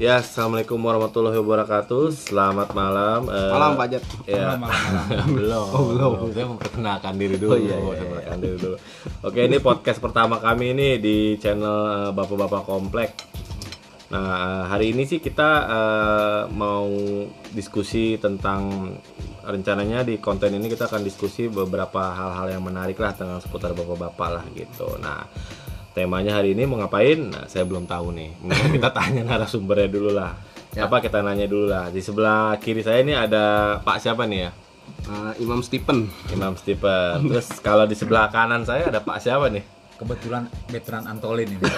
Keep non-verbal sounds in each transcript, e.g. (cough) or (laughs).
Ya, assalamualaikum warahmatullahi wabarakatuh. Selamat malam. eh, Malam Pak Jat. Ya. (laughs) belum. Oh, belum. Saya memperkenalkan diri dulu. Oh, iya, iya, Saya memperkenalkan diri dulu. Oke, ini podcast pertama kami ini di channel eh, Bapak-bapak Komplek. Nah, eh, hari ini sih kita eh, mau diskusi tentang rencananya di konten ini kita akan diskusi beberapa hal-hal yang menarik lah tentang seputar bapak-bapak lah gitu. Nah, temanya hari ini mau ngapain? Nah, saya belum tahu nih. Kita (laughs) tanya narasumbernya dulu lah. Apa kita nanya dulu lah. Di sebelah kiri saya ini ada Pak siapa nih ya? Uh, Imam Stephen. Imam Stephen. Terus kalau di sebelah kanan saya ada Pak siapa nih? Kebetulan veteran Antolin ini. (laughs)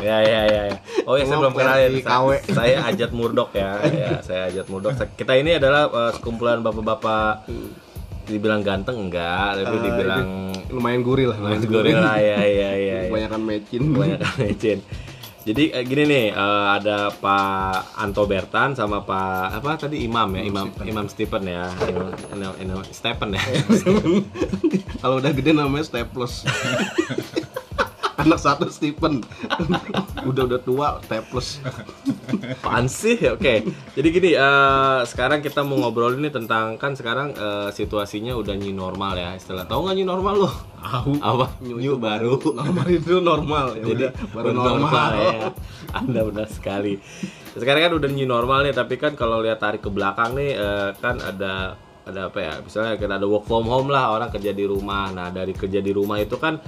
Oh, ya ya ya ya. Oh ya saya belum kenalin. di Saya, saya Ajat Murdok ya. ya saya Ajat Murdok. Kita ini adalah eh, sekumpulan bapak-bapak dibilang ganteng enggak, tapi Uh, dibilang Lumayan gurih lah. Mas gorila ya ya ya. ya. Kebanyakan mecin. Kebanyakan (laughs) legend. Jadi eh, gini nih, eh, ada Pak Anto Bertan sama Pak apa tadi Imam ya, Imam Imam Stephen ya, Imam, Imam, Imam Stephen ya. (laughs) Kalau udah gede namanya Staples. (laughs) Anak satu Stephen. udah udah tua Staples. Apaan sih? Oke. Jadi gini, eh, sekarang kita mau ngobrol ini tentang kan sekarang eh, situasinya udah new normal ya. Istilah tahu nggak new normal lo? Tahu. Apa? New, baru. Normal itu normal. Ya Jadi udah, baru normal. ya. (laughs) Anda benar sekali. Sekarang kan udah new normal nih, tapi kan kalau lihat tarik ke belakang nih eh, kan ada ada apa ya? Misalnya kan ada work from home lah, orang kerja di rumah. Nah, dari kerja di rumah itu kan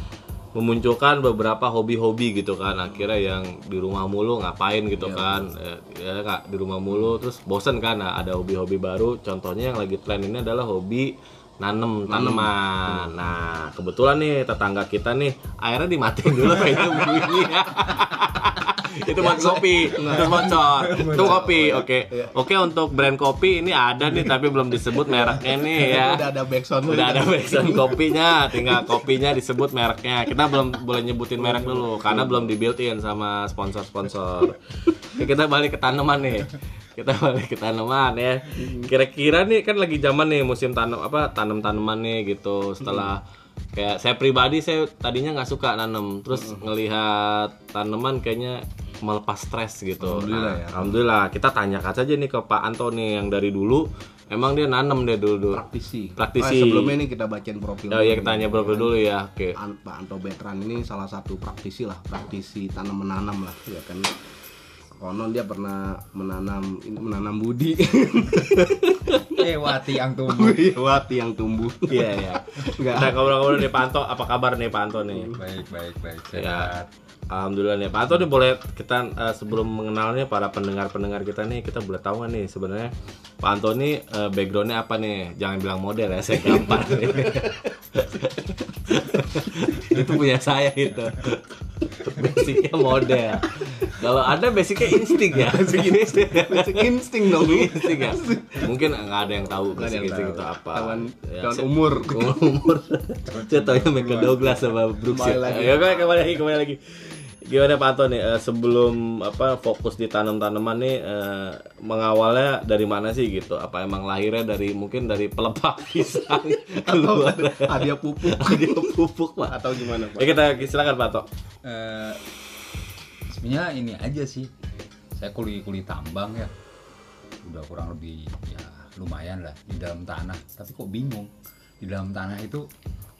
memunculkan beberapa hobi-hobi gitu kan. Akhirnya yang di rumah mulu ngapain gitu kan. Eh, ya nggak di rumah mulu. Terus bosen kan nah, ada hobi-hobi baru. Contohnya yang lagi tren ini adalah hobi nanem tanaman. Nah kebetulan nih tetangga kita nih airnya dimatiin dulu (laughs) kayaknya bunyinya itu buat kopi. Itu bocor. Itu kopi oke. Oke untuk brand kopi ini ada nih tapi belum disebut mereknya nih (laughs) ya. Udah ada backsound. udah ada background kopinya. Tinggal kopinya disebut mereknya. Kita belum boleh nyebutin merek dulu karena belum di built in sama sponsor-sponsor. Oke, kita balik ke tanaman nih. Kita balik ke tanaman ya. Kira-kira nih kan lagi zaman nih musim tanam apa tanam tanaman nih gitu. Setelah kayak saya pribadi saya tadinya nggak suka nanam. Terus ngelihat tanaman kayaknya melepas stres gitu Alhamdulillah Nah, ya. alhamdulillah kita tanyakan saja nih ke Pak Anto nih yang dari dulu emang dia nanam dia dulu dulu Praktisi. Praktisi. Oh, sebelumnya ini kita bacain profil. Oh iya kita tanya profil dulu ya. Oke. An- Pak Anto Betran ini salah satu praktisi lah, praktisi tanam menanam lah, ya kan. Konon dia pernah menanam menanam budi. (laughs) Eh Wati yang tumbuh. Wati yang tumbuh. Iya iya. Enggak. Kita ngobrol-ngobrol nih Pak Anto, apa kabar nih Pak Anto nih? Baik baik baik. Ya. Alhamdulillah nih Pak Anto nih boleh kita eh, sebelum mengenalnya para pendengar-pendengar kita nih kita boleh tahu nih sebenarnya Pak Anto nih eh, backgroundnya apa nih? Jangan bilang model ya, saya gampang. (laughs) itu punya saya itu. Basicnya model. Kalau ada basicnya insting ya. Basic insting dong. insting ya. Mungkin nggak ada yang tahu basic yang insting tahu. itu apa. Tawan, Ya, umur. umur (laughs) saya taunya Michael Douglas sama Brooks Kembali ya. lagi. ya kembali lagi kembali lagi gimana Pak Anton nih eh, sebelum apa fokus di tanam-tanaman nih eh, mengawalnya dari mana sih gitu apa emang lahirnya dari mungkin dari pelepah (laughs) pisang keluar Hadiah pupuk (laughs) dia pupuk Pak atau gimana, ya Pak? kita silakan Pak Anto Eh, sebenarnya ini aja sih. Saya kulit kulit tambang ya. Udah kurang lebih ya lumayan lah di dalam tanah. Tapi kok bingung di dalam tanah itu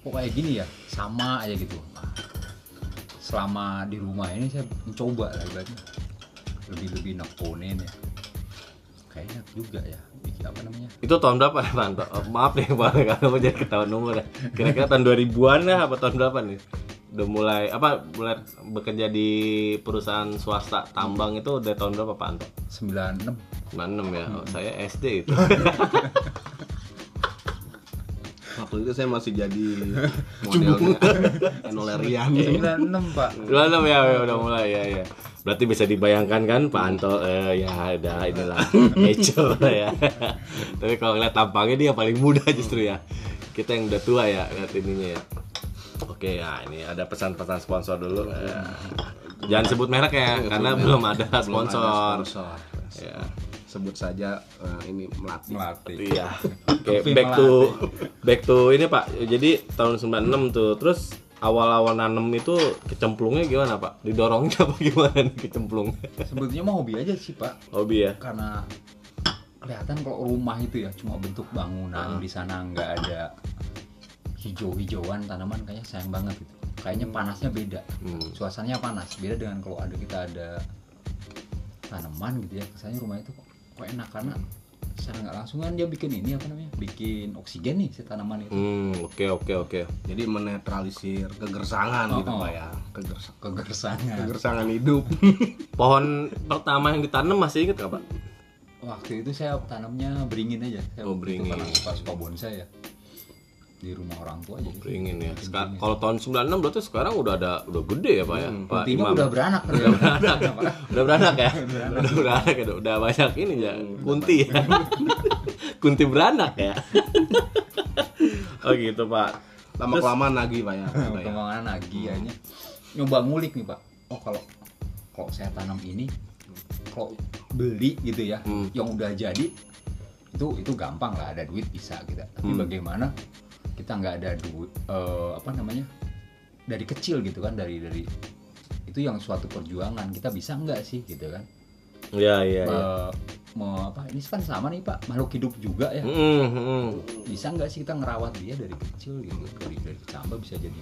kok kayak gini ya sama aja gitu. Nah, selama di rumah ini saya mencoba lah ibaratnya. Lebih lebih nekonin ya. Kayaknya juga ya bikin apa namanya? Itu tahun berapa ya Pak? Anto Oh, maaf nih Pak. (laughs) Kalau mau jadi ketahuan nomor ya. Kira-kira tahun 2000-an lah apa tahun berapa nih? Udah mulai apa mulai bekerja di perusahaan swasta tambang itu udah tahun berapa Pak Anto? 96 96 ya. Oh, saya SD itu. (laughs) Waktu itu saya masih jadi (laughs) modelnya (laughs) Enolerian. 96 Pak 96 ya, ya, udah mulai ya ya. Berarti bisa dibayangkan kan Pak Anto eh, ya udah inilah (laughs) lah ya. Tapi kalau ngeliat tampangnya dia paling muda justru ya. Kita yang udah tua ya lihat ininya ya. Oke ya ini ada pesan-pesan sponsor dulu. Ya. Jangan sebut merek ya karena belum ada Belum ada sponsor. sponsor. Ya. Sebut saja eh, ini melati. melatih Iya. (laughs) Oke, Kopi back to back to ini Pak. Jadi tahun 96 tuh. Terus awal-awal nanem itu kecemplungnya gimana pak? Didorongnya (laughs) apa gimana nih kecemplung? sebetulnya mah hobi aja sih pak Hobi ya? karena kelihatan kalau rumah itu ya cuma bentuk bangunan di sana nggak ada hijau-hijauan tanaman kayaknya sayang banget gitu kayaknya panasnya beda Hmm. suasananya panas beda dengan kalau ada kita ada tanaman gitu ya kesannya rumah itu kok, kok enak karena secara nggak langsung kan dia bikin ini apa namanya bikin oksigen nih si tanaman itu Hmm, oke oke oke. Jadi menetralisir kegersangan gitu Oh, oh. Pak ya. Kegersa- kegersangan kegersangan hidup. (laughs) Pohon pertama yang ditanam masih inget nggak pak? waktu itu saya tanamnya beringin aja saya Oh, itu beringin. karena suka suka bonsai ya di rumah orang tua jadi Beringin ya. Seka- kalau tahun 96 berarti sekarang udah ada udah gede ya pak ya? Pak intinya Imam. udah beranak udah beranak udah beranak ya? udah beranak ya? Udah banyak ini ya? Kunti ya? (laughs) Kunti beranak ya? (laughs) oh gitu pak. Lama kelamaan lagi Pak ya. Pak ya. perkembangan lagi akhirnya nyoba ngulik nih pak oh kalau kalau saya tanam ini kalau beli gitu ya Hmm. yang udah jadi itu itu gampang lah ada duit bisa gitu tapi Hmm. bagaimana kita nggak ada duit eh, apa namanya dari kecil gitu kan dari dari itu yang suatu perjuangan kita bisa nggak sih gitu kan Iya iya. iya. Eh, mau apa ini kan sama nih pak makhluk hidup juga ya Mm, mm. bisa nggak sih kita ngerawat dia dari kecil gitu dari dari kecambah bisa jadi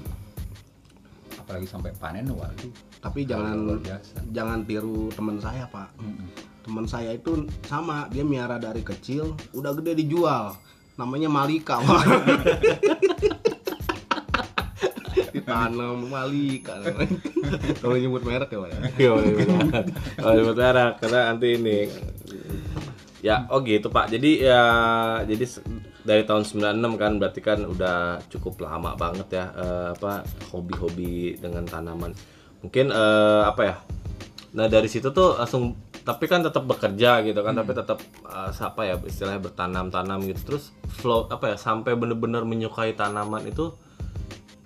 apalagi sampai panen wah itu Tapi luar jangan biasa jangan tiru teman saya Pak. Mm-mm. Teman saya itu sama, dia miara dari kecil, udah gede dijual. Namanya Malika. (laughs) Ditanam Malika. Kalau nyebut merek ya Pak ya. Iya, sebut merek karena nanti ini. Ya, oh gitu Pak. Jadi ya jadi dari tahun 96 kan berarti kan udah cukup lama banget ya eh, apa hobi-hobi dengan tanaman. Mungkin eh, apa ya? Nah, dari situ tuh langsung tapi kan tetap bekerja gitu kan, tapi tetap eh, apa ya istilahnya bertanam-tanam gitu. Terus flow apa ya sampai bener-bener menyukai tanaman itu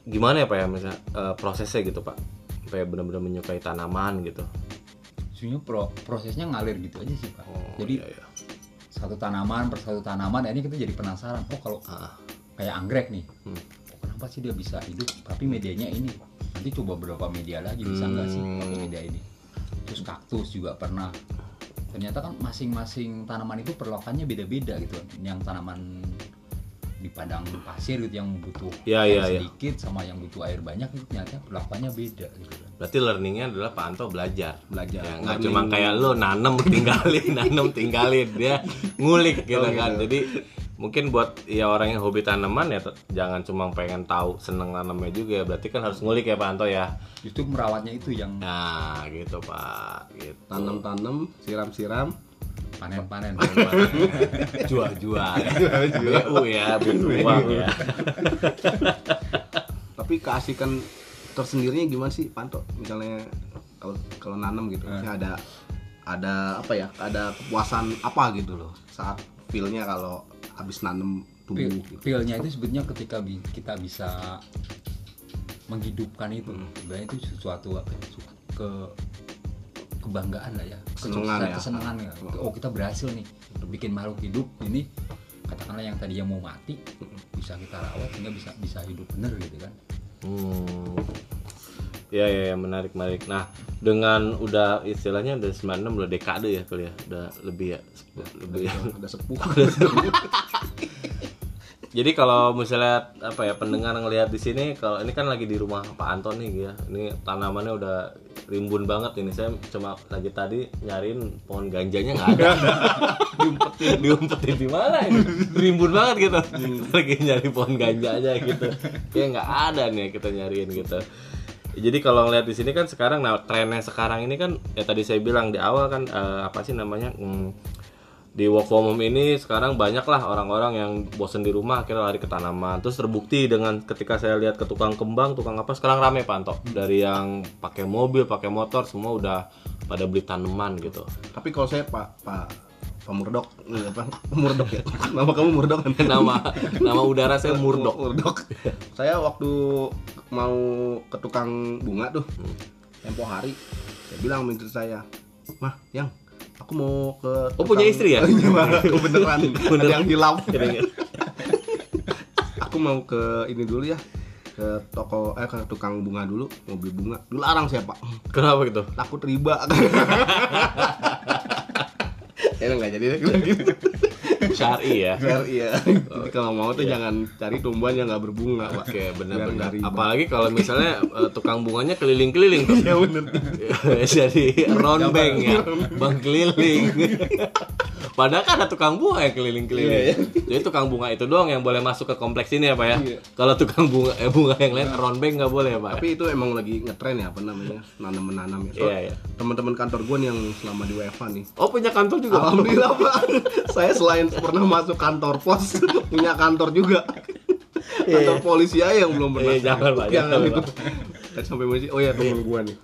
gimana ya Pak ya misalnya eh, prosesnya gitu Pak? Sampai bener-bener menyukai tanaman gitu. sebenarnya pro- prosesnya ngalir gitu aja sih pak Oh, jadi iya, iya. satu tanaman per satu tanaman ini kita jadi penasaran oh kalau Ah, kayak anggrek nih Hmm. oh, kenapa sih dia bisa hidup tapi medianya ini nanti coba berapa media lagi bisa nggak sih Hmm. pakai media ini terus kaktus juga pernah ternyata kan masing-masing tanaman itu perlakuannya beda-beda gitu yang tanaman di padang pasir gitu yang butuh Iya, air iya, iya. sedikit sama yang butuh air banyak itu ternyata perlakuannya beda gitu kan Berarti learningnya adalah Pak Anto belajar. Belajar. Ya, nggak cuma kayak lo nanem tinggalin, nanem tinggalin dia ngulik gitu Oh, kan. gitu. Jadi mungkin buat ya orang yang hobi tanaman ya jangan cuma pengen tahu seneng nanamnya juga ya. Berarti kan harus ngulik ya Pak Anto ya. justru merawatnya itu yang Nah, gitu Pak. Gitu. Tanam-tanam, siram-siram. panen-panen Jual-jual. BU ya, butuh uang ya. Tapi keasikan tersendirinya gimana sih Panto? Misalnya kalau kalau nanam gitu, misalnya ada ada apa ya? Ada kepuasan apa gitu loh saat feelnya kalau habis nanam tumbuh Feel- gitu. itu sebetulnya ketika bi- kita bisa menghidupkan itu. Sebenarnya itu sesuatu apa ya, ke kebanggaan lah ya. Kesenangan ya. kesenangan ya. Oh kita berhasil nih bikin makhluk hidup ini. Katakanlah yang tadinya mau mati bisa kita rawat sehingga bisa bisa hidup bener gitu kan. Hmm. Ya, ya, ya, menarik, menarik. Nah, dengan udah istilahnya udah 96 udah dekade ya kali ya, udah lebih ya, lebih ya. Ada (laughs) sepuh. Jadi kalau misalnya apa ya pendengar ngelihat di sini, kalau ini kan lagi di rumah Pak Anton nih ya, ini tanamannya udah rimbun banget ini. Saya cuma lagi tadi nyariin pohon ganjanya nggak ada. (laughs) diumpetin, diumpetin di mana ini? Rimbun banget gitu. lagi nyari pohon ganja aja gitu. Ya nggak ada nih kita nyariin gitu. Jadi kalau ngeliat di sini kan sekarang, nah trennya sekarang ini kan ya tadi saya bilang di awal kan eh, apa sih namanya hmm, di work from home ini sekarang banyak lah orang-orang yang bosen di rumah akhirnya lari ke tanaman terus terbukti dengan ketika saya lihat ke tukang kembang tukang apa sekarang rame pantok dari yang pakai mobil pakai motor semua udah pada beli tanaman gitu Tapi kalau saya Pak Pak Pak Murdok, eh, apa? (laughs) Murdok ya. Nama kamu Murdok kan? nama nama udara saya murdok Murdok. saya waktu mau ke tukang bunga tuh, tempo hari, saya bilang istri saya, mah, yang aku mau ke. Oh, punya istri ya? (laughs) Iya, (laughs) beneran. Ada yang hilap. Kira-kira. (laughs) aku mau ke ini dulu ya, ke toko eh ke tukang bunga dulu mau beli bunga dilarang saya pak Kenapa gitu? takut riba ya nggak jadi gitu Syari ya. Biar iya Jadi kalau mau tuh jangan cari tumbuhan yang nggak berbunga pak Oke, benar-benar. Apalagi kalau misalnya eh, tukang bunganya keliling-keliling tuh. ya bener (laughs) Jadi round bank ya, bank keliling. (laughs) Padahal kan ada tukang bunga yang keliling-keliling. Jadi tukang bunga itu doang yang boleh masuk ke kompleks ini ya, Pak ya. Iya. Kalau tukang bunga eh, bunga yang lain round bank nggak boleh ya, Pak. tapi itu emang lagi ngetren ya apa namanya nanam menanam ya So, Iya, iya. teman-teman kantor gue nih yang selama di WFA nih Oh, punya kantor juga. Alhamdulillah pak, saya selain pernah masuk kantor pos, (laughs) punya kantor juga. Kantor polisi aja yang belum pernah. Iya, jangan, Pak, Jangan jangan. Kan sampai polisi. Oh ya temen gua nih.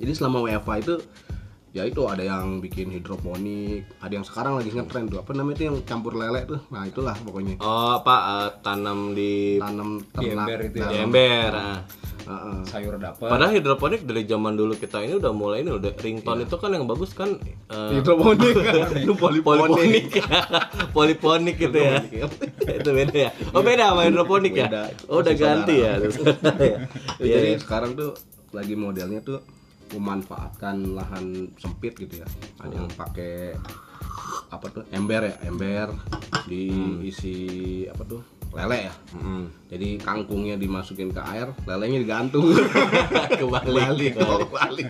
Jadi selama WFA itu ya itu ada yang bikin hidroponik, ada yang sekarang lagi ngetren tuh apa namanya itu yang campur lele tuh. Nah itulah pokoknya Oh, Pak eh, tanam di tanam Di ternak. ember itu ya. di ember. nah. Heeh. sayur dapat Padahal hidroponik dari zaman dulu kita ini udah mulai ini udah ringtone itu kan yang bagus kan eh, Hidroponik (laughs) itu poliponik. poliponik (laughs) poliponik gitu ya (laughs) itu beda ya oh beda sama hidroponik ya Beda. oh udah ganti ya Ya, Iya, jadi iya. sekarang tuh lagi modelnya tuh memanfaatkan lahan sempit gitu ya. Ada yang pakai apa tuh ember ya, ember diisi apa tuh lele ya. Mm. Jadi kangkungnya dimasukin ke air, lelenya digantung. (laughs) kebalik Balik, balik.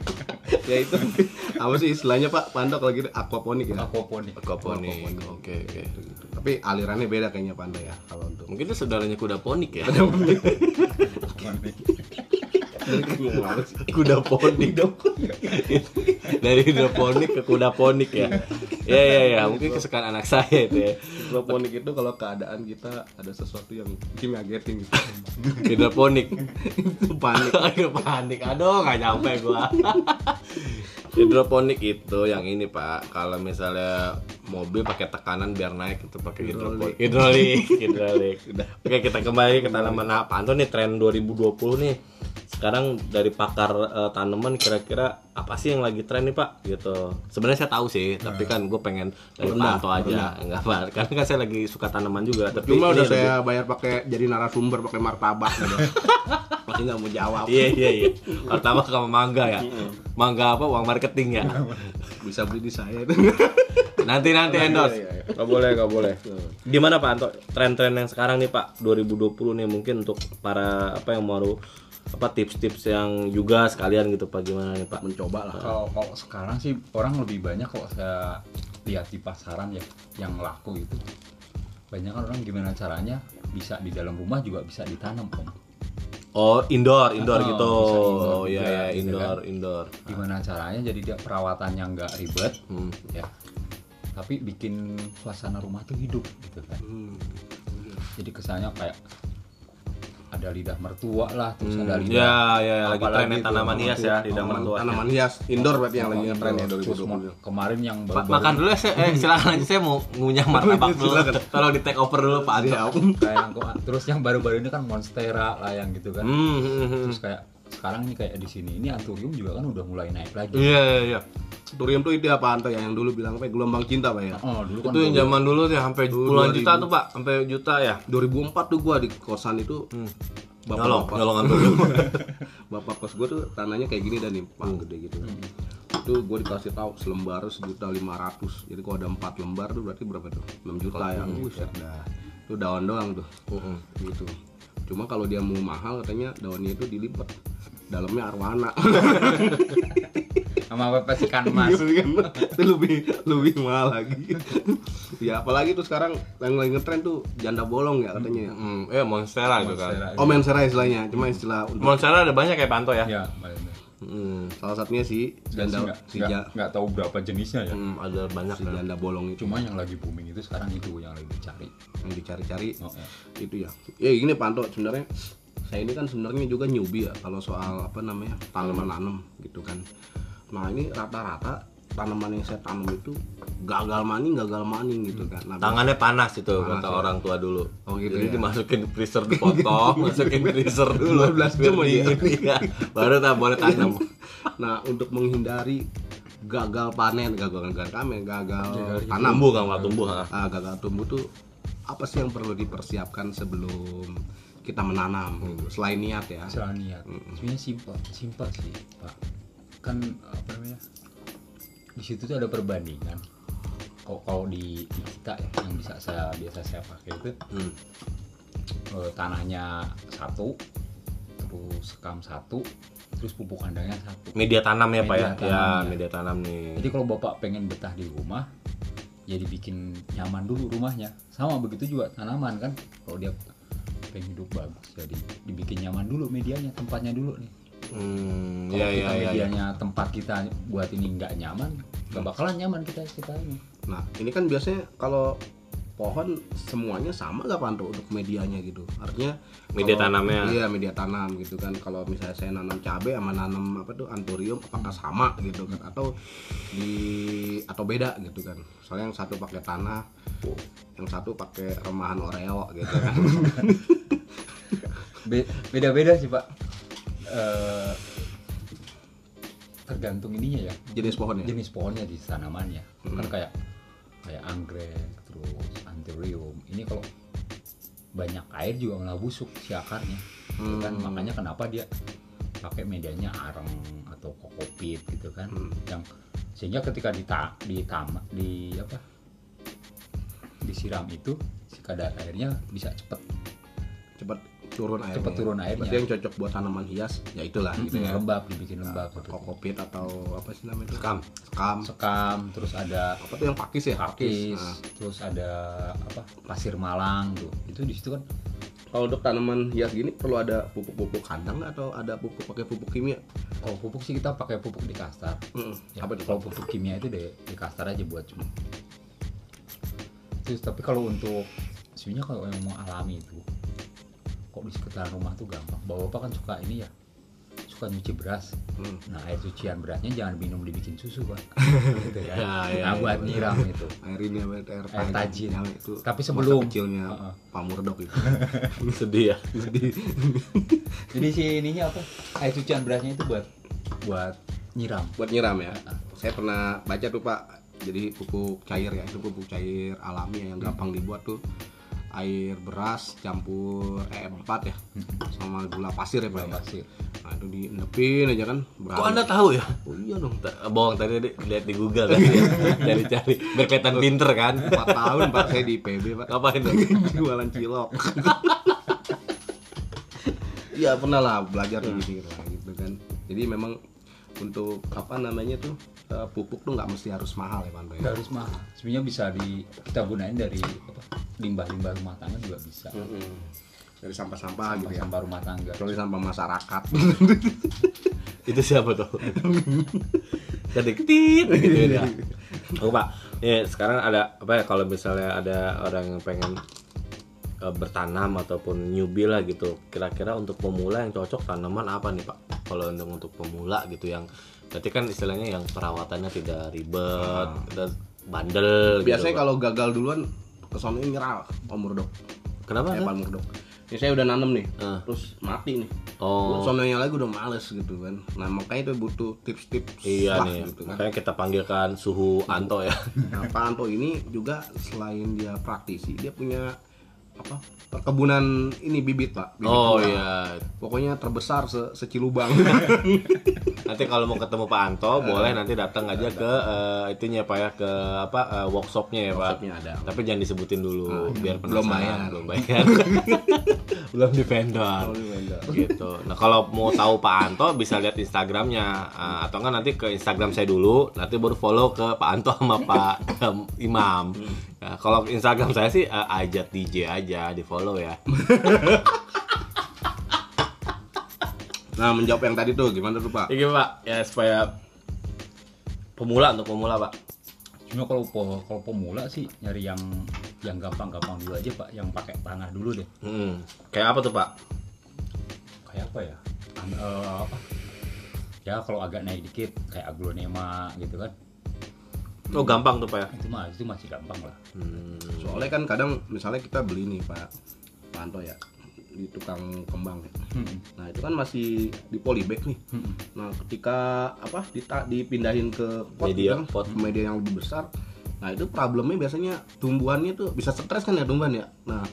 ya itu apa sih istilahnya Pak Pando kalau gitu aquaponik ya. aquaponik Aquaponik. Oke oke. Tapi alirannya beda kayaknya Pando ya kalau untuk Mungkin itu saudaranya kuda ponik ya. (laughs) kuda ponik dong. Dari hidroponik ke kuda ponik ya. Ya ya ya, mungkin kesukaan anak saya itu ya. Hidroponik itu kalau keadaan kita ada sesuatu yang bikin ngagetin gitu. Hidroponik. itu panik. (laughs) Aduh panik, aduh nggak nyampe gua. hidroponik itu yang ini pak, kalau misalnya mobil pakai tekanan biar naik itu pakai hidroponik. Hidrolik, hidrolik. Oke kita kembali ke tanaman apa? Nih tren 2020 nih. Sekarang dari pakar eh, tanaman kira-kira apa sih yang lagi tren nih pak? Gitu. Sebenarnya saya tahu sih, tapi kan gue pengen dari Rendah, Anto aja, enggak pak. Karena kan saya lagi suka tanaman juga. Tapi Cuma udah saya bayar pakai jadi narasumber pakai martabak (laughs) gitu. Masih nggak mau jawab. Iya iya iya. Pertama sama mangga ya. Mangga apa uang marketing ya. (laughs) Bisa beli di saya. (laughs) Nanti nanti endorse. iya, iya. Gak boleh gak boleh. Gimana Pak Anto? Tren-tren yang sekarang nih Pak 2020 nih mungkin untuk para apa yang mau apa tips-tips yang juga sekalian gitu Pak gimana nih Pak? Mencoba lah. kalau kalau sekarang sih orang lebih banyak kok saya lihat di pasaran ya yang laku itu banyak kan orang gimana caranya bisa di dalam rumah juga bisa ditanam om Oh indoor indoor Oh, gitu. indoor Oh iya ya gitu indoor indoor. gimana caranya jadi dia perawatannya nggak ribet Hmm. ya tapi bikin suasana rumah tuh hidup gitu kan Hmm. jadi kesannya kayak ada lidah mertua lah terus Hmm, ada lidah Ya ya ya, lagi trennya tuh, tanaman hias ya di Tanaman, dalam tua. tanaman hias indoor berarti yang lagi ngetren ya Terus 2020. mo- kemarin yang Pak, baru-baru makan dulu ya, saya, eh, silakan aja saya mau ngunyah (laughs) martabak dulu. Tolong di take over dulu Pak. Siap. kayak yang terus yang baru-baru ini kan monstera lah yang gitu kan Hmm, hmm, hmm. terus kayak sekarang ini kayak di sini ini anthurium juga kan udah mulai naik lagi. Iya iya iya. Turium tuh itu apa Anto ya yang dulu bilang apa gelombang cinta Pak ya. oh dulu kan Itu yang zaman dulu ya sampai puluhan 2000. juta tuh Pak, sampai juta ya. 2004 tuh gua di kosan itu Nyolong, bapak nyolong antum. (laughs) bapak kos gua tuh tanahnya kayak gini dan nih pak gede gitu. Itu gue dikasih tahu selembar sejuta lima ratus. Jadi kalau ada empat lembar tuh berarti berapa tuh? 6 juta ya? Buset dah. Itu daun doang tuh. Gitu cuma kalau dia mau mahal katanya daunnya itu dilipat dalamnya arwana sama pepes ikan mas kan. itu lebih lebih mahal lagi ya apalagi tuh sekarang yang lagi ngetren tuh janda bolong ya katanya ya Hmm, eh monstera gitu kan. Monstera. oh mensera istilahnya cuma istilah untuk Monstera ada banyak ya Panto ya. ya. Hmm, salah satunya si janda si, nggak nggak tahu berapa jenisnya ya. Hmm, ada banyak si kan. janda bolong itu. Cuma yang lagi booming itu sekarang itu yang lagi dicari. Yang dicari-cari oh, ya. itu ya. Ya gini Panto sebenarnya saya ini kan sebenarnya juga newbie ya kalau soal apa namanya tanaman nanam gitu kan. Nah ini rata-rata tanaman yang saya tanam itu gagal maning gagal maning gitu kan nah, Tangannya panas itu Panas, kata ya. orang tua dulu. Oh, gitu Jadi ya. dimasukin freezer dipotong, (laughs) masukin freezer dulu 12 biar jam iya. Baru tak boleh tanam. (laughs) nah untuk menghindari gagal panen gagal gagal kamen gagal tanam Tumbuh kan, Pak, tumbuh. ah, gagal tumbuh tuh apa sih yang perlu dipersiapkan sebelum kita menanam gitu. Selain niat ya. Salah niat. Sebenarnya simpel, simpel sih, Pak. Kan apa namanya? Di situ tuh ada perbandingan. Kalau kalau di, di kita ya yang bisa saya biasa saya pakai itu Hmm. eh, tanahnya satu, terus sekam satu, terus pupuk kandangnya satu. Media tanam ya pak ya? Media Ya tanam, ya. media tanam nih. Jadi kalau bapak pengen betah di rumah, ya dibikin nyaman dulu rumahnya. Sama begitu juga tanaman kan. Kalau dia pengen hidup bagus, jadi dibikin nyaman dulu medianya, tempatnya dulu nih. Hmm, Kalau ya, kita ya, ya, ya. medianya tempat kita buat ini nggak nyaman, nggak bakalan nyaman kita kita ini. Nah, ini kan biasanya kalau pohon semuanya sama gak Panto untuk medianya gitu. Artinya Media kalau- tanamnya. Iya, media tanam gitu kan. Kalau misalnya saya nanam cabai sama nanam apa tuh anturium apakah sama gitu kan atau di atau beda gitu kan. Soalnya yang satu pakai tanah, yang satu pakai remahan oreo gitu kan. Be- Beda-beda sih pak. Eh, tergantung ininya ya, Jenis pohonnya. jenis pohonnya di tanamannya. Kan Hmm. kayak kayak anggrek, terus anthurium. Ini kalau banyak air juga malah busuk si akarnya. Gitu kan Hmm. makanya kenapa dia pakai medianya areng atau kokopit gitu kan. Hmm. Yang sehingga ketika dita ditam di apa? disiram itu si kadar airnya bisa cepet Cepat turun airnya. Cepet turun airnya. Berarti yang cocok buat tanaman hias ya itulah gitu ya. lembab dibikin lembab gitu. Kokopit atau apa sih namanya itu? Sekam. Sekam. sekam terus ada Apa tuh yang pakis ya? pakis Nah. terus ada apa pasir malang tuh itu di situ kan Kalau untuk tanaman hias gini perlu ada pupuk-pupuk kandang nggak atau ada pupuk pakai pupuk kimia? kalau pupuk sih kita pakai pupuk di kastar Mm-mm. ya, Apa tuh? kalau pupuk kimia itu di, di kastar aja buat cuma terus tapi kalau untuk sebenarnya kalau yang mau alami itu kok di sekitaran rumah tuh gampang bapak kan suka ini ya suka nyuci beras Hmm. nah air cucian berasnya jangan minum dibikin susu pak (laughs) gitu Ya, ya, nah ya, buat ya. nyiram itu Air ini apa? Air, Air tajin. Itu Tapi sebelum- kecilnya. Pak Murdok itu. (laughs) Sedih ya. jadi si ininya apa air cucian berasnya itu buat buat nyiram Buat nyiram ya. Saya pernah baca tuh Pak. Jadi pupuk cair ya, itu pupuk cair alami ya, yang gampang dibuat tuh air beras campur E4 ya sama gula pasir ya Pak. Gula ya? pasir. Nah, itu diendepin aja kan. Kok anda tahu ya? Oh iya dong. Ta- Bohong tadi di- lihat di Google kan. (laughs) Cari-cari biar kelihatan pinter kan. 4 tahun Pak saya di PB Pak. Ngapain tuh? (laughs) jualan cilok (laughs) Iya pernah lah belajar Hmm. gitu, gitu, gitu kan jadi memang untuk apa namanya tuh eh, pupuk tuh nggak mesti harus mahal ya Pak ya? Harus mahal sebenarnya bisa di kita gunain dari apa limbah-limbah rumah tangga juga bisa Mm-mm. dari sampah-sampah gitu ya sampah rumah tangga kecuali sampah masyarakat (laughs) Itu siapa tuh? (laughs) Jadi tit gitu ya. Oh, Pak. Nih, sekarang ada apa ya kalau misalnya ada orang yang pengen eh, bertanam ataupun newbie lah gitu. Kira-kira untuk pemula yang cocok tanaman apa nih, Pak? Kalau untuk untuk pemula gitu yang berarti kan istilahnya yang perawatannya tidak ribet, dan bandel biasanya gitu. kalau gagal duluan kesono nyerah Pak Murdok Kenapa? kan? Pak Murdok ini saya udah nanam nih Eh. terus mati nih Oh. sononya lagi udah males gitu kan nah makanya itu butuh tips-tips Iya lah nih, gitu kan makanya kita panggilkan suhu Anto ya. Nah, Pak Anto ini juga selain dia praktisi, dia punya apa? Perkebunan ini bibit, Pak. Bibit Oh iya, Pokoknya terbesar se secilubang. (laughs) nanti kalau mau ketemu Pak Anto boleh nanti datang aja ke eh, itunya Pak ya ke apa eh, workshopnya ya Pak. Workshopnya ada. Tapi jangan disebutin dulu biar belum bayar. belum bayar. (laughs) belum di vendor. Belum di vendor. gitu. Nah kalau mau tahu Pak Anto bisa lihat Instagramnya Eh, atau enggak nanti ke Instagram saya dulu, nanti baru follow ke Pak Anto sama Pak em, (laughs) Imam. Nah, kalau Instagram saya sih eh, ajat DJ aja di follow ya. (laughs) nah, menjawab yang tadi tuh gimana tuh, Pak? Ini Pak ya supaya pemula untuk pemula Pak. cuma kalau po- kalau pemula sih nyari yang yang gampang-gampang dulu aja pak yang pakai tanah dulu deh Hmm. Kayak apa tuh Pak? kayak apa ya An- eh, apa ya kalau agak naik dikit kayak aglonema gitu kan Oh gampang tuh Pak ya. itu mah itu masih gampang lah Hmm. Soalnya kan kadang misalnya kita beli nih, Pak. Pak Anto ya di tukang kembang. ya. Hmm. Nah, itu kan masih di polybag nih. Hmm. Nah, ketika apa dita- dipindahin ke pot, Media, gitu kan, pot. ke media yang lebih besar. Nah, itu problemnya biasanya tumbuhannya tuh bisa stres kan ya tumbuhan ya. Nah,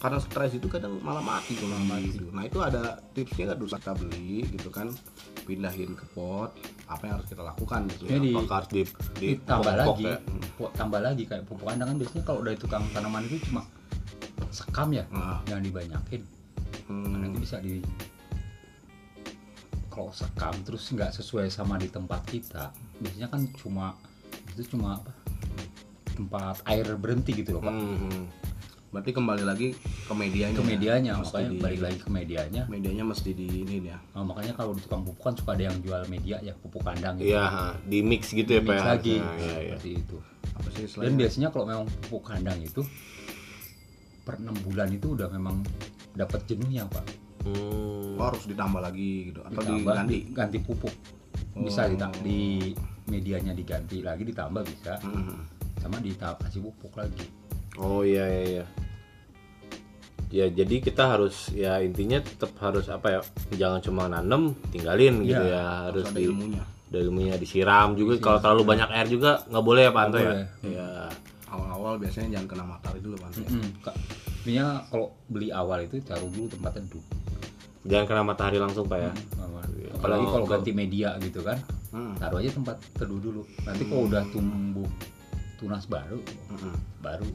karena stres itu kadang malah mati tuh lama gitu. Nah itu ada tipsnya nggak dulu kita beli gitu kan pindahin ke pot apa yang harus kita lakukan gitu ya. Jadi Apakah harus di, di ditambah lagi, ya? pu- tambah lagi kayak pupuk kandang kan biasanya kalau dari tukang tanaman itu cuma sekam ya, Nah, jangan dibanyakin. hmm, Karena itu bisa di kalau sekam terus nggak sesuai sama di tempat kita, biasanya kan cuma itu cuma apa? tempat air berhenti gitu loh pak. Hmm. Berarti kembali lagi ke medianya. Ke ya. medianya, Mesti makanya di- balik lagi ke medianya. medianya mesti di ini ya. Nah, makanya kalau di tukang pupuk kan suka ada yang jual media ya pupuk kandang gitu. Iya, di mix gitu ya, Pak. Ya? lagi Nah, iya, iya. seperti itu. Apa sih Dan biasanya kalau memang pupuk kandang itu per enam bulan itu udah memang dapat jenuhnya pak. Hmm. Oh, harus ditambah lagi gitu atau Ditambah, diganti? di- ganti pupuk. Bisa Oh. dita- di medianya diganti lagi ditambah bisa Hmm. sama ditambah kasih pupuk lagi. Oh iya iya iya. Ya jadi kita harus ya intinya tetap harus apa ya jangan cuma nanem tinggalin gitu Iya, ya harus ada di ilmunya. ada ilmunya disiram juga kalau terlalu banyak air juga nggak boleh ya Pak Anto ya. Iya. Awal-awal biasanya jangan kena matahari dulu Pak. Mm-mm. Kak, Intinya kalau beli awal itu taruh dulu tempat teduh. Jangan kena matahari langsung Pak ya. Iya. Apalagi Kalau- kalau ganti media gitu kan, Hmm. taruh aja tempat teduh dulu. Nanti kalau udah tumbuh tunas baru, Hmm. baru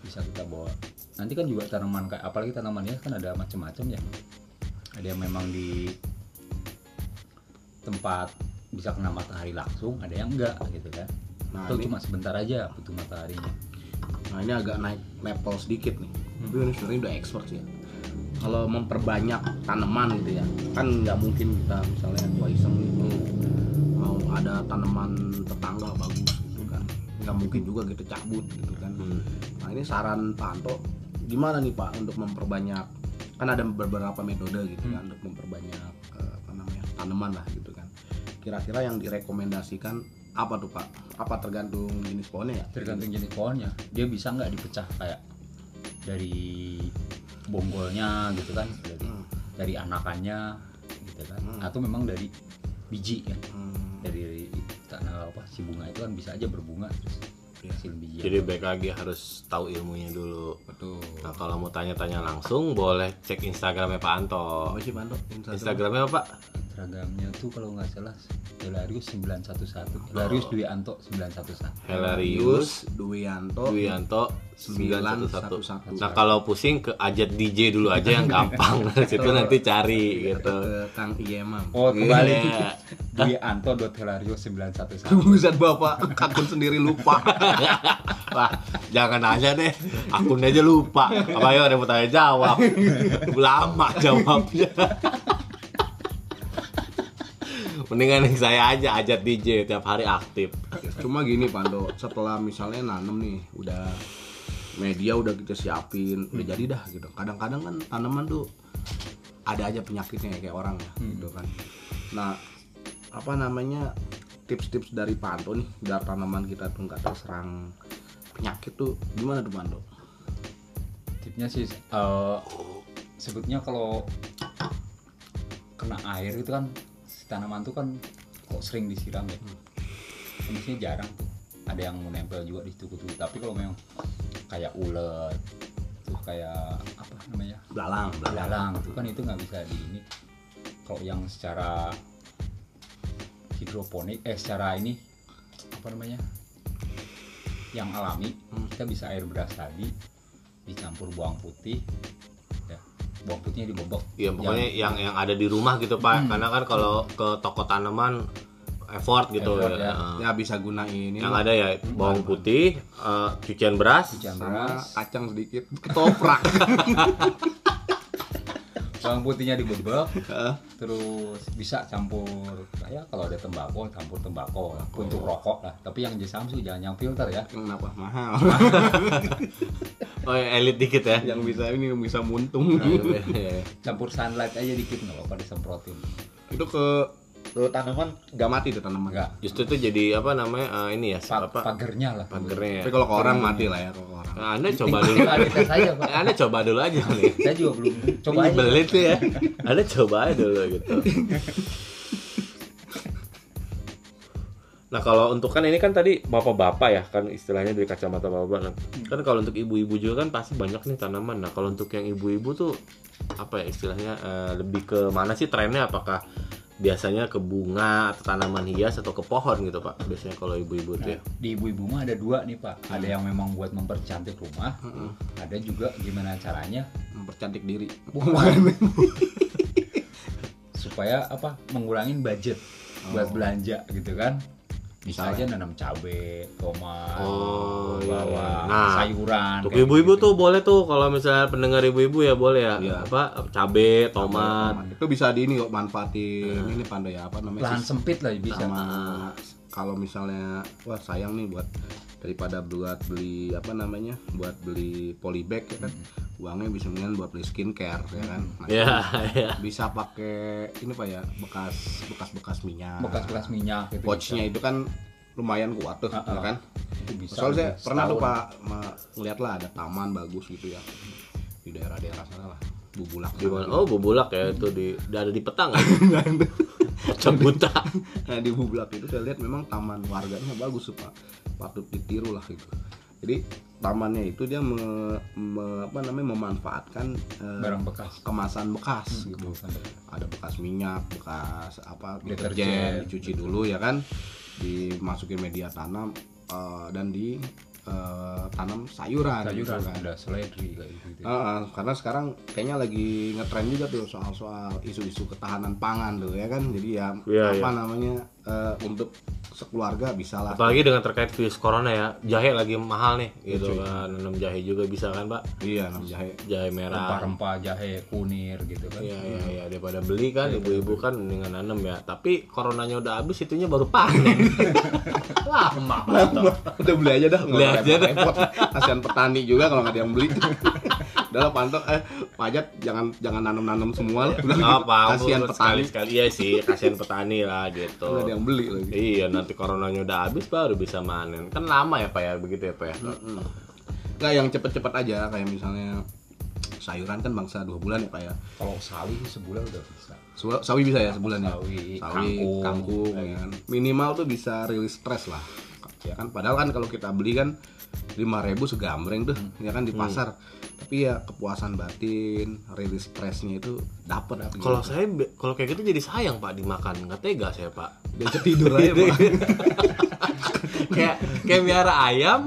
bisa kita bawa. Nanti kan juga tanaman kayak apalagi tanamannya kan ada macam-macam ya. Ada yang memang di tempat bisa kena matahari langsung, ada yang enggak gitu kan. Nah, Atau ini- cuma sebentar aja butuh mataharinya. Nah ini agak naik level sedikit nih. Tapi ini sebenarnya udah expert sih ya. Kalau memperbanyak tanaman gitu ya, kan nggak mungkin kita misalnya gua iseng gitu mau ada tanaman tetangga bagus gitu kan, nggak mungkin juga gitu cabut gitu kan. Hmm. Nah ini saran Pak Anto, gimana nih Pak untuk memperbanyak? Kan ada beberapa metode gitu kan untuk memperbanyak eh, apa namanya tanaman lah gitu kan. Kira-kira yang direkomendasikan apa tuh Pak? Apa tergantung jenis pohonnya ya? tergantung jenis pohonnya dia bisa nggak dipecah kayak dari bonggolnya gitu kan dari Hmm. dari anakannya gitu kan Hmm. atau memang dari biji kan Hmm. dari tanah apa si bunga itu kan bisa aja berbunga terus Biji Jadi baik lagi harus tahu ilmunya dulu. Betul. Nah kalau mau tanya-tanya langsung boleh cek Instagramnya Pak Anto. Apa sih Panto? Instagram. Instagramnya apa Pak? Instagramnya tuh kalau nggak salah Hilarius 911 Hilarius Dwi Anto 911 Helarius Duwianto Duyanto 911. 911. Nah kalau pusing ke Ajat DJ dulu aja yang (laughs) gampang. Situ nanti cari gitu. ke Kang Iemam. oh kembali Iya. Dwi Anto Hilarius 911 Buset Bapak, akun sendiri lupa. (laughs) Wah, jangan aja deh. Akun aja lupa. Apa ya ada mau tanya jawab. (laughs) Lama jawabnya. Mendingan yang saya aja ajat DJ tiap hari aktif. Cuma gini Panto, setelah misalnya nanem nih, udah media udah kita siapin, udah jadi dah gitu. Kadang-kadang kan tanaman tuh ada aja penyakitnya ya, kayak orang ya, gitu kan. Nah, apa namanya tips-tips dari Panto nih biar tanaman kita tuh nggak terserang penyakit tuh gimana tuh Panto? tipnya sih eh, sebetulnya kalau kena air itu kan tanaman tuh kan kok sering disiram ya. Kondisinya jarang tuh. Ada yang menempel juga di situ kutu. Tapi kalau memang kayak ulet terus kayak apa namanya? Belalang, belalang. Itu kan itu nggak bisa di ini. Kalau yang secara hidroponik eh secara ini apa namanya? Yang alami Hmm. kita bisa air beras tadi dicampur bawang putih bawang putihnya dibobok Ya pokoknya yang yang ada di rumah gitu Pak. Karena kan kalau ke toko tanaman effort gitu Effort, ya. ya. Ya bisa gunain ini Yang lah. ada ya bawang putih, eh, cucian beras, Cucian sama beras kacang sedikit ketoprak. (laughs) bawang putihnya Heeh. terus bisa campur ya kalau ada tembakau campur tembakau lah, untuk rokok lah tapi yang Samsu jangan yang filter ya Kenapa mahal? (laughs) oh ya, elit dikit ya. yang bisa ini yang bisa muntung. Iya, iya. campur sunlight aja dikit nggak apa-apa disemprotin itu ke ke tanaman nggak mati tuh tanaman. enggak Justru itu jadi apa namanya eh, ini ya pa- apa pagernya lah pagernya. Tapi kalau ke orang mati lah ya kalau ke orang. Nah, anda coba dulu. aja pak Anda coba dulu aja nih. saya juga belum coba aja tuh ya. Anda coba aja dulu gitu. (laughs) Nah kalau untuk kan ini kan tadi bapak-bapak ya kan istilahnya dari kacamata bapak. Nah, kan kalau untuk ibu-ibu juga kan pasti banyak nih tanaman. Nah kalau untuk yang ibu-ibu tuh apa ya istilahnya eh, lebih ke mana sih trennya? Apakah biasanya ke bunga atau tanaman hias atau ke pohon gitu pak? Biasanya kalau ibu-ibu tuh ya. Di ibu-ibu mah ada dua nih pak. Ada yang memang buat mempercantik rumah. Ada juga gimana caranya mempercantik diri (laughs) supaya apa mengurangin budget buat belanja gitu kan bisa Misalnya? aja nanam cabe, tomat, Oh, iya, bawang, iya. Nah, sayuran. Untuk ibu-ibu gitu. tuh boleh tuh kalau misalnya pendengar ibu-ibu ya boleh ya. Iya. Apa cabe, tomat. itu bisa di ini kok manfaatin ini pandai apa namanya lahan sempit lah bisa. sama kalau misalnya wah sayang nih buat daripada buat beli apa namanya buat beli polybag ya kan uangnya bisa mendingan buat beli skincare ya kan Nah, Ya, ya. bisa pakai ini pak ya bekas bekas bekas minyak Bekas-bekas minyak gitu. pouchnya itu kan lumayan kuat tuh ya ah. kan Itu bisa. soalnya saya pernah tuh pak ngeliat lah ada taman bagus gitu ya di daerah-daerah sana lah bubulak Di mana? Oh, bubulak ya itu di ada di petang (laughs) kan? Cebuta. nah di bubulak itu saya lihat memang taman warganya bagus tuh pak patut ditiru lah gitu jadi tamannya itu dia me- me- apa namanya memanfaatkan eh, barang bekas. kemasan bekas gitu Kemasan ada bekas minyak bekas apa Deterjen. deterjen dicuci dulu ya kan dimasukin media tanam eh, dan di eh, tanam sayuran, gitu Sayuran kan. ada seledri kayak gitu. Heeh, karena sekarang kayaknya lagi ngetren juga tuh soal-soal isu-isu ketahanan pangan tuh ya kan jadi ya Iya, apa iya. namanya eh, untuk sekeluarga bisa lah Apalagi dengan terkait virus corona ya, jahe lagi mahal nih, gitu cuy. kan. Nanam jahe juga bisa kan, Pak? iya nam jahe Jahe merah. Rempah-rempah jahe, kunir gitu kan. Iya, iya, iya. Daripada beli kan, ibu-ibu kan mendingan nanam ya. Tapi coronanya udah habis, itunya baru panen. (laughs) Lama, Pak. udah beli aja dah nggak Beli aja dah. repot kasihan petani juga kalau nggak ada yang beli (laughs) udah pantok eh pajak jangan jangan nanam nanam semua lah (laughs) udah apa, kasihan petani sekali-sekali. Iya sih, kasihan petani lah gitu. ada yang beli lagi Iya, nanti coronanya udah habis baru bisa manen. Kan lama ya, Pak ya, begitu ya, Pak ya. nggak yang cepet-cepet aja kayak misalnya sayuran kan bangsa dua bulan ya pak ya Kalau sawi sebulan udah bisa. Sawi bisa ya sebulan ya Sawi, sawi kangkung. kangkung, ya kan. minimal tuh bisa rilis stres lah ya kan padahal kan kalau kita beli kan 5000 segambreng tuh ya kan di pasar. Tapi ya kepuasan batin rilis stresnya itu dapet Kalau saya be- kalau kayak gitu jadi sayang Pak dimakan, nggak tega saya Pak. diajak tidur aja (laughs) pak (laughs) kayak kayak miara ayam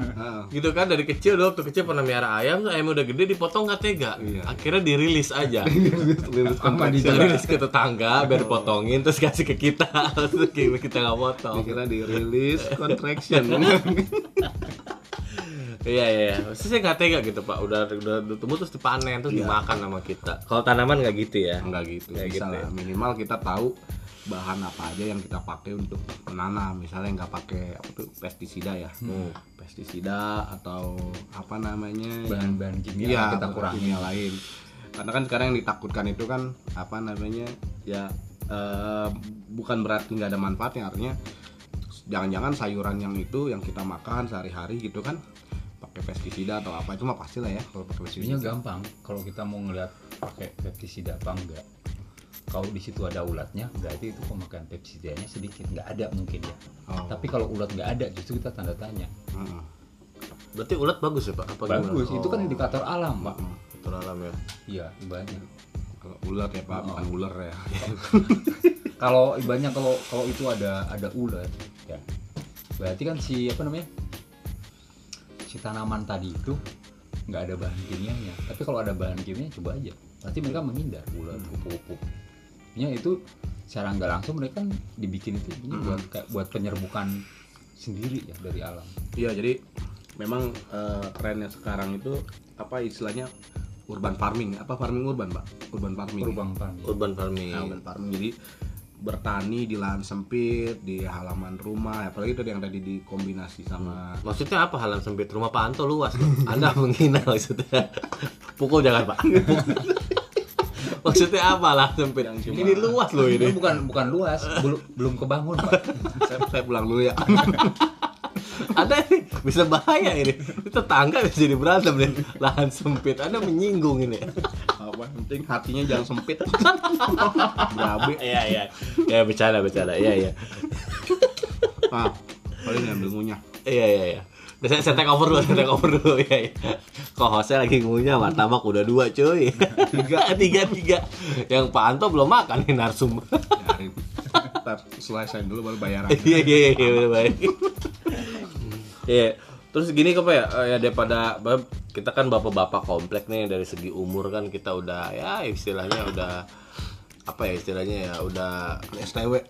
gitu kan dari kecil dulu waktu kecil pernah miara ayam terus ayamnya udah gede dipotong nggak tega? Iya. akhirnya dirilis aja. (laughs) Rilis Sama di kontraksi. dirilis ke tetangga biar dipotongin terus kasih ke kita. (laughs) Terus kita kita nggak potong. Dikira dirilis (laughs) contraction. Iya iya iya. Maksudnya saya nggak tega gitu pak. Udah udah, udah tumbuh terus dipanen terus dimakan sama kita. Kalau tanaman nggak gitu ya? Enggak gitu bisa gitu lah ya. minimal kita tahu bahan apa aja yang kita pakai untuk menanam misalnya nggak pakai apa tuh pestisida ya Hmm. pestisida atau apa namanya yang- Bahan-bahan kimia yang kita kurangi. kimia lain karena kan sekarang yang ditakutkan itu kan apa namanya ya eh, bukan berarti nggak ada manfaatnya artinya jangan-jangan sayuran yang itu yang kita makan sehari-hari gitu kan pakai pestisida atau apa itu mah pasti lah ya kalau pakai pestisida gampang kalau kita mau ngeliat pakai pestisida apa enggak. Kalau di situ ada ulatnya, berarti itu pemakaian pestisidanya sedikit, nggak ada mungkin ya. Oh. Tapi kalau ulat nggak ada, justru kita tanda tanya. Heeh. berarti ulat bagus ya pak apa gimana? Bagus, itu kan Oh, indikator alam, Pak. betul alam ya Iya, ibaratnya. kalau ular ya pak bukan ular ya (laughs) Kalau ibaratnya kalau kalau itu ada ada ulat, ya. Berarti kan si apa namanya? Si tanaman tadi itu nggak ada bahan kimianya. Tapi kalau ada bahan kimianya coba aja. Pasti mereka menghindar ulat, kupu-kupu. Ya itu secara nggak langsung mereka kan dibikin itu ini buat kayak buat penyerbukan sendiri ya dari alam. Iya jadi memang eh, trennya sekarang itu apa istilahnya urban farming apa farming urban pak urban farming Perubahan farming. urban farming Nah, urban farming jadi bertani di lahan sempit di halaman rumah apalagi itu yang tadi dikombinasi sama Maksudnya apa halam sempit rumah Pak Anto luas? (laughs) Anda menghina maksudnya. Pukul jangan Pak. (laughs) maksudnya apa lah sempit? Yang cuma- Ini luas loh Ini bukan bukan luas, belum belum kebangun pak. saya, saya pulang dulu ya Anda ini bisa bahaya ini. Tetangga bisa jadi berantem nih. Lahan sempit. Anda menyinggung ini. apa yang penting hatinya jangan sempit berabe Iya iya. Ya bercanda bercanda. Iya iya. nah paling ngambil ngunyah Iya iya iya. Terus saya, saya take over dulu, saya take over dulu ya. ya. Kok hostnya lagi ngunyah martabak udah dua cuy. tiga (laughs) tiga tiga. Yang Pak Anto belum makan nih narsum. (laughs) ntar selesai dulu baru bayaran Iya iya iya iya udah baik. Iya. Terus gini kok Pak ya, eh, ya daripada kita kan bapak-bapak komplek nih dari segi umur kan kita udah ya istilahnya udah apa ya istilahnya ya udah STW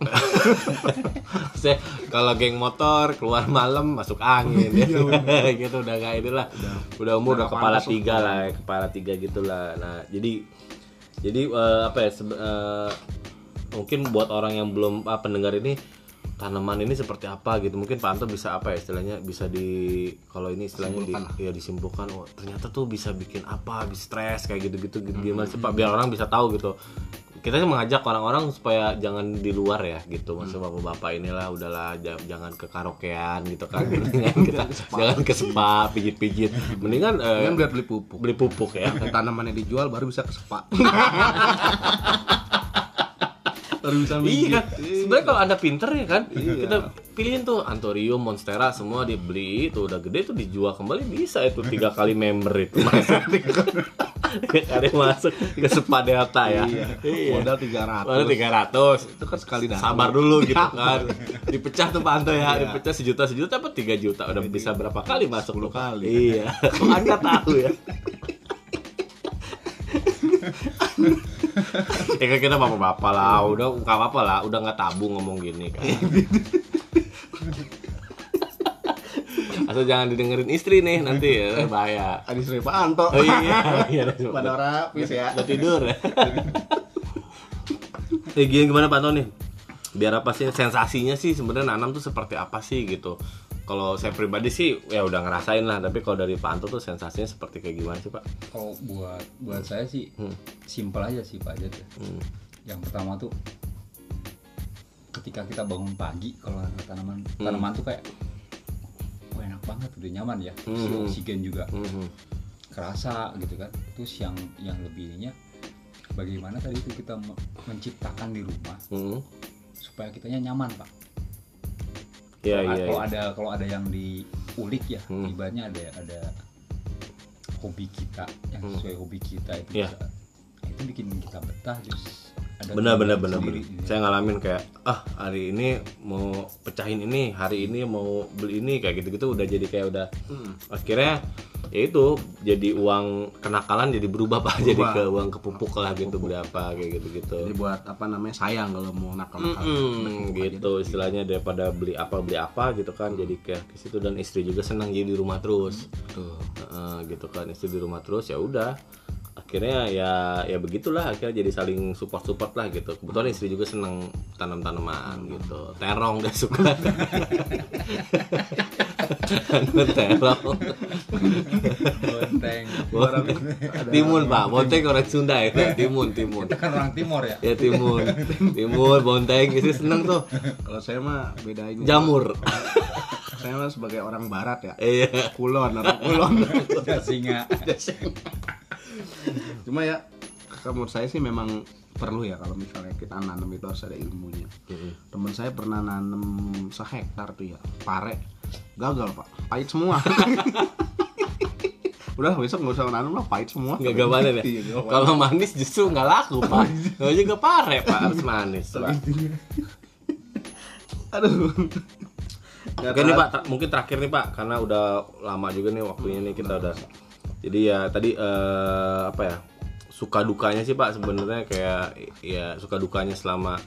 saya (laughs) kalau geng motor keluar malam masuk angin. Ya. (laughs) gitu udah kayak inilah. Udah, umur udah udah kepala tiga lah ya, kepala tiga gitulah. Nah jadi jadi eh, apa ya eh, mungkin buat orang yang belum ah, pendengar ini tanaman ini seperti apa gitu. Mungkin Pak Anto bisa apa ya istilahnya bisa di kalau ini istilahnya di, lah. ya disimpulkan. Oh ternyata tuh bisa bikin apa bisa stres kayak gitu gitu, gitu. gimana sih Pak? biar orang bisa tahu gitu kita sih mengajak orang-orang supaya jangan di luar ya gitu. Maksud bapak-bapak inilah udahlah ja- jangan ke karaokean gitu kan. (laughs) Mendingan kita jangan ke spa. pijit-pijit. Mendingan eh, biar beli pupuk. beli pupuk ya. Dan tanamannya dijual baru bisa ke spa (laughs) bisa Iya, mijit sebenarnya kalau anda pinter ya kan, kita pilihin tuh Antorium, Monstera semua dibeli. Itu udah gede tuh dijual kembali bisa itu tiga kali member itu. (laughs) Masuk. Kali masuk ke Spa Delta ya. Iya. modal 300 Baru tiga ratus. itu kan sekali datang. Sabar dulu gitu kan. Dipecah tuh Anto ya, dipecah sejuta sejuta apa tiga juta? Udah bisa berapa kali masuk? Tuh kali. Iya, (laughs) kok anda tahu ya. Ya kan kita bapak-bapak lah, udah nggak apa-apa lah, udah nggak tabu ngomong gini kan. Asal jangan didengerin istri nih nanti ya bahaya. Adi Sri Pak Anto Oh iya, iya. pada orang please ya Udah tidur ya. Eh gini gimana Pak Tony? Biar apa sih sensasinya sih sebenarnya nanam tuh seperti apa sih gitu? Kalau saya pribadi sih ya udah ngerasain lah, tapi kalau dari Pak Anto tuh sensasinya seperti kayak gimana sih Pak? Kalau buat buat saya sih Hmm. simpel aja sih Pak ya. Hmm. Yang pertama tuh ketika kita bangun pagi kalau tanaman Hmm. tanaman tuh kayak oh, enak banget udah nyaman ya. Hmm. oksigen juga Mhm. kerasa gitu kan. Terus yang yang lebihnya bagaimana tadi itu kita me- menciptakan di rumah Mhm. supaya kitanya nyaman Pak. Kalau, iya. kalau iya. ada kalau ada yang diulik ya Hmm. ibaratnya ada ada hobi kita yang Hmm. sesuai hobi kita itu Iya. bisa- itu bikin kita betah terus ada Benar benar benar. benar. gitu ya. Saya ngalamin kayak ah hari ini mau pecahin ini, hari ini mau beli ini kayak gitu-gitu udah jadi kayak udah Hmm. akhirnya ya itu jadi uang kenakalan jadi berubah pak. (laughs) Jadi ke uang kepupuk lah gitu berapa kayak gitu gitu jadi buat apa namanya sayang kalau mau nakal nakal gitu istilahnya daripada beli apa beli apa gitu kan. Jadi kayak ke situ dan istri juga senang jadi di rumah terus. Tuh Heeh, gitu kan. Istri di rumah terus ya udah akhirnya ya ya begitulah akhirnya jadi saling support support lah gitu. Kebetulan istri juga senang tanam tanaman gitu. Terong dia suka. Terong. Bonteng. timun pak. Bonteng orang Sunda ya timun timun. Kita kan orang timur ya? Ya timun. Timun bonteng. Istri seneng tuh. Kalau saya mah beda ini jamur. Saya mah sebagai orang barat ya. Iya. Kulon orang kulon. Singa cuma ya menurut saya sih memang perlu ya kalau misalnya kita nanam itu harus ada ilmunya. Teman saya pernah nanam sehektar tuh ya pare. Gagal pak. Pahit semua. (laughs) Udah besok nggak usah nanam lah pahit semua. Nggak gak panen ya? Iya, kalau manis justru nggak laku pak. Nggak juga pare pak. Harus manis pak. Aduh. Nggak Oke nih. Pak, ter- mungkin terakhir nih Pak, karena udah lama juga nih waktunya nih kita udah. Jadi ya tadi eh, apa ya suka dukanya sih Pak sebenarnya kayak ya suka dukanya selama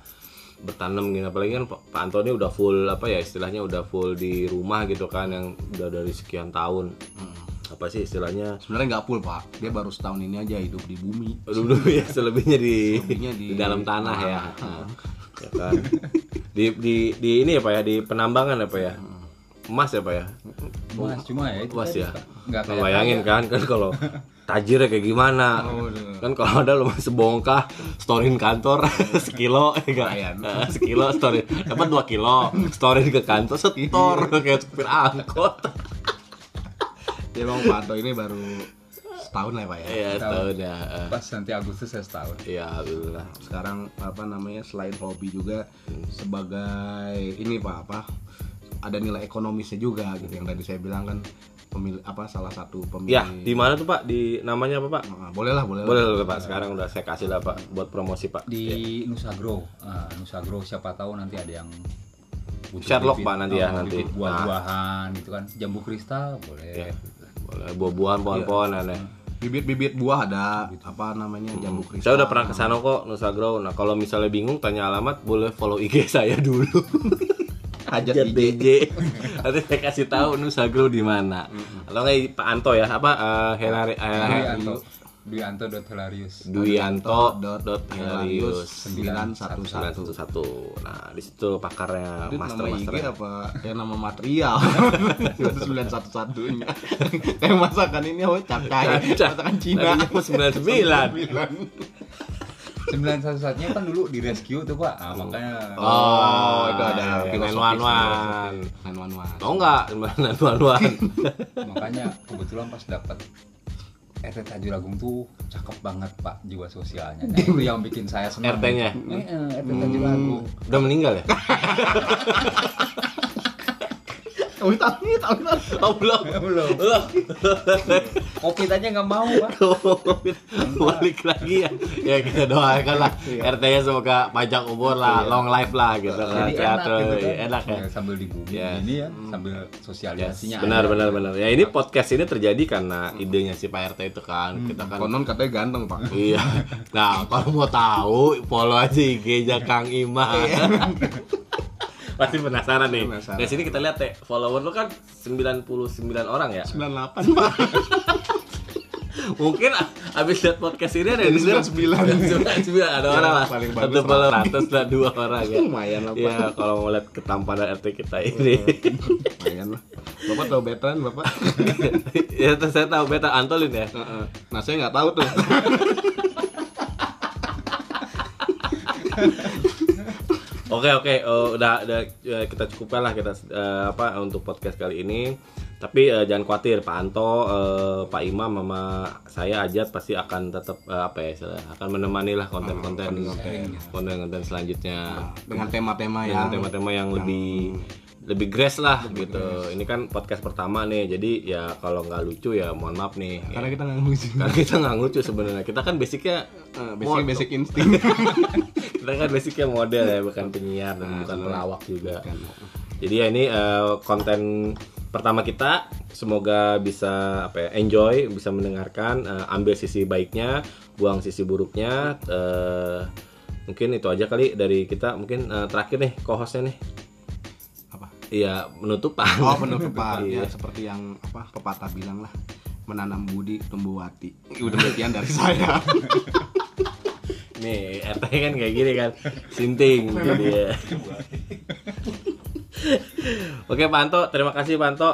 bertanam gini apalagi kan Pak Antoni udah full apa ya istilahnya udah full di rumah gitu kan yang udah dari sekian tahun apa sih istilahnya sebenarnya nggak full pak dia baru setahun ini aja hidup di bumi dulu ya selebihnya di, Selebihnya di- di dalam tanah ya. Ah. Ya kan. Di, di di ini ya Pak ya di penambangan ya Pak ya. Emas ya Pak ya. mas cuma ya itu Emas ya. Nggak kaya. kan kan kalau (laughs) tajirnya kayak gimana. Kan kalau ada lu sebongkah storin kantor (laughs) sekilo ya enggak Lumayan. (laughs) sekilo storin dapat 2 kilo storin ke kantor setor (laughs) kayak supir angkot. dia memang Pak Anto ini baru setahun lah ya pak ya Iya, tahun ya. Eh, pas nanti Agustus saya setahun Iya, alhamdulillah. sekarang apa namanya selain hobi juga sebagai ini pak apa ada nilai ekonomisnya juga gitu yang tadi saya bilang kan pemilih apa salah satu pemilih Ya, di mana tuh Pak? Di namanya apa Pak? Ah, boleh lah boleh, Boleh lah. Pak. Sekarang udah saya kasih lah Pak buat promosi Pak. di Nusa Grow Ah, Nusa Grow siapa tahu nanti ada yang butuh Sherlock, bibit- Pak, nanti ya, oh, nanti. bibit buah-buahan gitu kan jambu kristal boleh Ya. Boleh buah-buahan, pohon-pohon aneh. bibit-bibit buah ada apa namanya jambu kristal Saya udah pernah ke sana kok Nusa Grow. Nah, kalau misalnya bingung tanya alamat, boleh follow IG (laughs) saya dulu. (laughs) hajat Hajat DJ DJ. (laughs) Nanti saya kasih tahu Nusa Grow di mana. Atau nggak Pak Anto ya? Apa eh, Helari Dwi eh, Anto. Dwi Anto dot hilarious Duyanto dot dot Hilarius. Hilarius. Sembilan satu satu. 911. Nah, di situ pakarnya itu master nama IG master. apa? (laughs) Ya nama material. (laughs) Sembilan satu satunya. Kayak masakan ini apa? Capcay masakan Cina. Sembilan. Sembilan. sembilan satu satunya kan dulu di rescue tuh pak ah, makanya Oh, itu ada Nine filosofi one one. Nine one one. Tahu nggak sembilan one one? makanya kebetulan pas dapat RT Tajuragung tuh cakep banget pak jiwa sosialnya nah, itu yang bikin saya senang RT-nya? eh, eh, RT Tajuragung Udah meninggal ya? (laughs) Tahu tahu tahu tahu. Oh belum. belum Belum. kopi aja nggak mau pak Balik lagi ya. Ya kita doakan lah RT-nya semoga panjang umur lah, long life lah gitu kan. jadi Sehat enak gitu kan Enak ya. Ya, sambil di bumi Yes. ini ya sambil sosialisasinya Benar ada. benar benar. Ya ini podcast ini terjadi karena idenya si Pak RT itu kan. Kita kan Konon katanya ganteng pak. Iya. Nah, kalau mau tahu, follow aja IG-nya Kang Iman. (laughs) Pasti penasaran nih. Penasaran. Dari sini kita lihat ya, follower lu kan 99 orang ya. 98 pak. (laughs) Mungkin abis lihat podcast ini ada yang 99. 99 ada orang lah. paling Satu bagus ratus lah dua orang ya. Lumayan lah. Iya, kalau mau lihat ketampanan RT kita ini. Lumayan lah. Bapak tahu veteran bapak? (laughs) ya, saya tahu beta Antolin ya. Nah saya nggak tahu tuh. (laughs) Oke oke, eh, udah udah eh, kita cukupkan lah kita eh, apa untuk podcast kali ini. Tapi eh, jangan khawatir, Pak Anto, eh, Pak Imam, sama saya Ajat pasti akan tetap eh, apa ya, istilah, akan menemani lah konten-konten konten-konten. selanjutnya. Dengan tema-tema dengan yang tema-tema yang lebih lebih grace lah gitu. Ini kan podcast pertama nih, jadi ya kalau nggak lucu ya mohon maaf nih. Ya. karena kita nggak lucu. Karena kita nggak lucu sebenarnya. Kita kan basicnya Eh, basic basic insting. (laughs) kita kan basicnya model ya bukan penyiar dan bukan pelawak juga jadi ya ini eh, konten pertama kita semoga bisa apa ya enjoy bisa mendengarkan eh, ambil sisi baiknya buang sisi buruknya eh, mungkin itu aja kali dari kita mungkin eh, terakhir nih co-hostnya nih? Iya menutupan Oh penutupan (laughs) Iya. ya seperti yang apa pepatah bilang lah menanam budi tumbuh hati. Udah demikian dari saya. (laughs) nih RT kan kayak gini kan sinting jadi ya. Oke Pak Anto, terima kasih Pak Anto.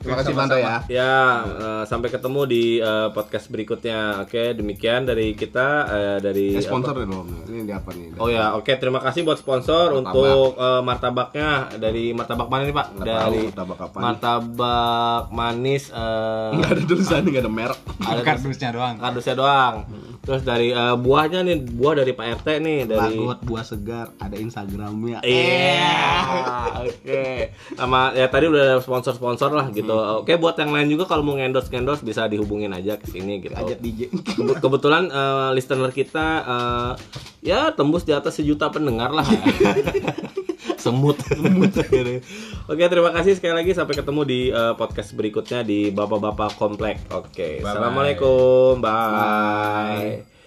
Terima kasih Panto ya. Ya, eh, sampai ketemu di eh, podcast berikutnya. Oke, demikian dari kita eh, dari Eh, sponsor apa? dulu. Ini di apa nih? Oh ya, oke terima kasih buat sponsor Martabak. untuk martabaknya dari martabak mana nih Pak? Nggak dari tahu martabak apa martabak manis eh, Nggak ada tulisan, nggak ada merek. ada kardusnya doang kardusnya doang. Terus dari eh, buahnya nih, buah dari Pak RT nih dari Lagot buah segar, ada Instagramnya. Iya. Oke. Sama ya tadi udah ada sponsor-sponsor lah gitu. Oke, buat yang lain juga kalau mau ngendos-ngendos bisa dihubungin aja ke sini gitu. Ajat DJ. Kebe- Kebetulan eh, listener kita eh, ya tembus di atas sejuta pendengar lah. (laughs) Semut. Semut. (laughs) Oke, terima kasih sekali lagi sampai ketemu di eh, podcast berikutnya di Bapak-bapak Komplek. Oke. Bye-bye. Assalamualaikum. Bye.